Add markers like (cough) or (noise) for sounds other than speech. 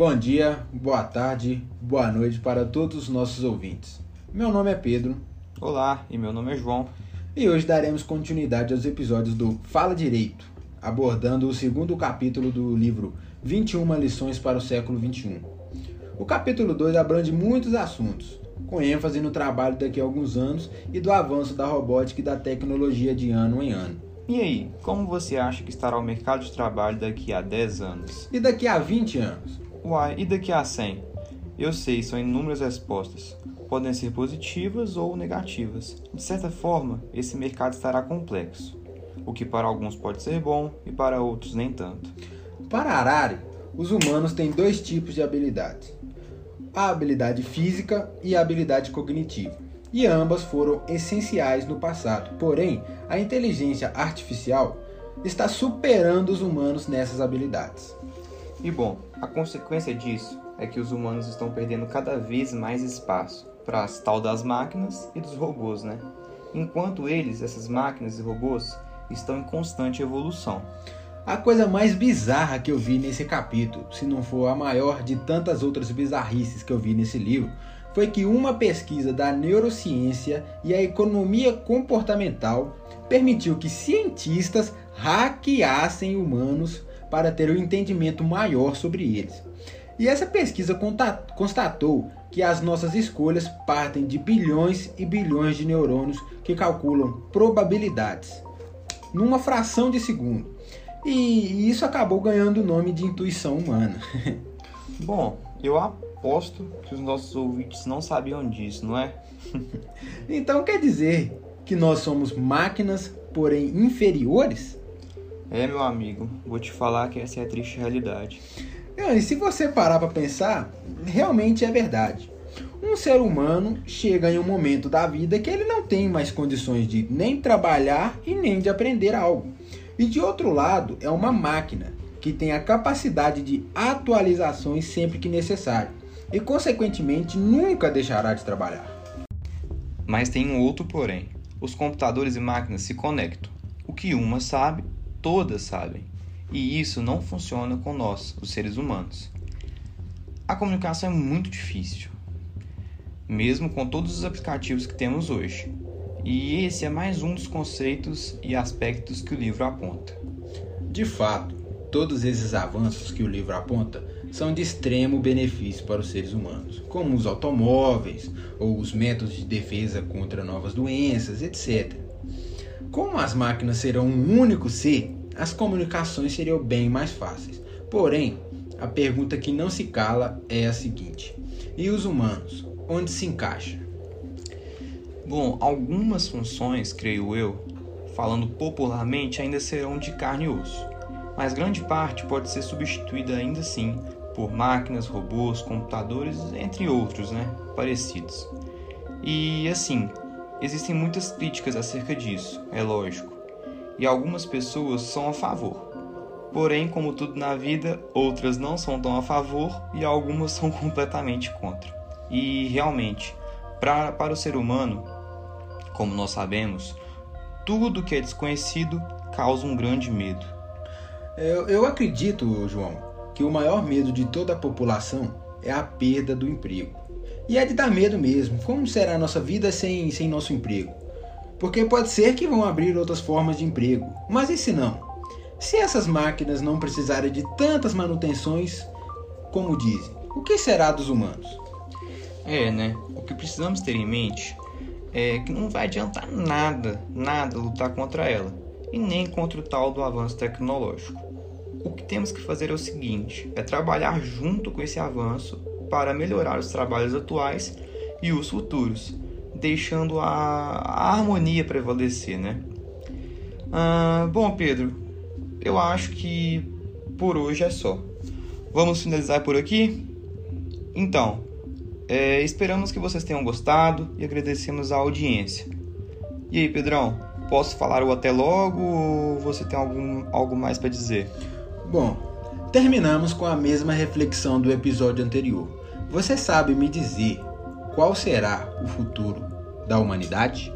Bom dia, boa tarde, boa noite para todos os nossos ouvintes. Meu nome é Pedro. Olá, e meu nome é João. E hoje daremos continuidade aos episódios do Fala Direito, abordando o segundo capítulo do livro 21 lições para o século 21. O capítulo 2 abrange muitos assuntos, com ênfase no trabalho daqui a alguns anos e do avanço da robótica e da tecnologia de ano em ano. E aí, como você acha que estará o mercado de trabalho daqui a 10 anos? E daqui a 20 anos? Uai, e daqui a 100? Eu sei, são inúmeras respostas. Podem ser positivas ou negativas. De certa forma, esse mercado estará complexo, o que para alguns pode ser bom e para outros nem tanto. Para Harari, os humanos têm dois tipos de habilidades: a habilidade física e a habilidade cognitiva. E ambas foram essenciais no passado. Porém, a inteligência artificial está superando os humanos nessas habilidades. E bom, a consequência disso é que os humanos estão perdendo cada vez mais espaço para as tal das máquinas e dos robôs, né? Enquanto eles, essas máquinas e robôs, estão em constante evolução. A coisa mais bizarra que eu vi nesse capítulo, se não for a maior de tantas outras bizarrices que eu vi nesse livro, foi que uma pesquisa da neurociência e a economia comportamental permitiu que cientistas hackeassem humanos para ter um entendimento maior sobre eles. E essa pesquisa constatou que as nossas escolhas partem de bilhões e bilhões de neurônios que calculam probabilidades numa fração de segundo. E isso acabou ganhando o nome de intuição humana. (laughs) Bom, eu aposto que os nossos ouvintes não sabiam disso, não é? (laughs) então quer dizer que nós somos máquinas, porém inferiores? É, meu amigo, vou te falar que essa é a triste realidade. E se você parar para pensar, realmente é verdade. Um ser humano chega em um momento da vida que ele não tem mais condições de nem trabalhar e nem de aprender algo. E de outro lado, é uma máquina que tem a capacidade de atualizações sempre que necessário e, consequentemente, nunca deixará de trabalhar. Mas tem um outro porém: os computadores e máquinas se conectam. O que uma sabe, todas sabem. E isso não funciona com nós, os seres humanos. A comunicação é muito difícil, mesmo com todos os aplicativos que temos hoje. E esse é mais um dos conceitos e aspectos que o livro aponta. De fato, todos esses avanços que o livro aponta são de extremo benefício para os seres humanos, como os automóveis ou os métodos de defesa contra novas doenças, etc. Como as máquinas serão um único ser, as comunicações seriam bem mais fáceis. Porém, a pergunta que não se cala é a seguinte: e os humanos, onde se encaixa? Bom, algumas funções, creio eu, falando popularmente, ainda serão de carne e osso, mas grande parte pode ser substituída ainda assim por máquinas, robôs, computadores, entre outros, né, parecidos. E assim, existem muitas críticas acerca disso, é lógico e algumas pessoas são a favor. Porém, como tudo na vida, outras não são tão a favor e algumas (laughs) são completamente contra. E realmente, pra, para o ser humano, como nós sabemos, tudo que é desconhecido causa um grande medo. Eu, eu acredito, João, que o maior medo de toda a população é a perda do emprego. E é de dar medo mesmo. Como será a nossa vida sem, sem nosso emprego? Porque pode ser que vão abrir outras formas de emprego, mas e se não? Se essas máquinas não precisarem de tantas manutenções como dizem, o que será dos humanos? É, né? O que precisamos ter em mente é que não vai adiantar nada, nada lutar contra ela, e nem contra o tal do avanço tecnológico. O que temos que fazer é o seguinte: é trabalhar junto com esse avanço para melhorar os trabalhos atuais e os futuros deixando a, a harmonia prevalecer, né? Ah, bom, Pedro, eu acho que por hoje é só. Vamos finalizar por aqui? Então, é, esperamos que vocês tenham gostado e agradecemos a audiência. E aí, Pedrão, posso falar o até logo ou você tem algum, algo mais para dizer? Bom, terminamos com a mesma reflexão do episódio anterior. Você sabe me dizer qual será o futuro da humanidade?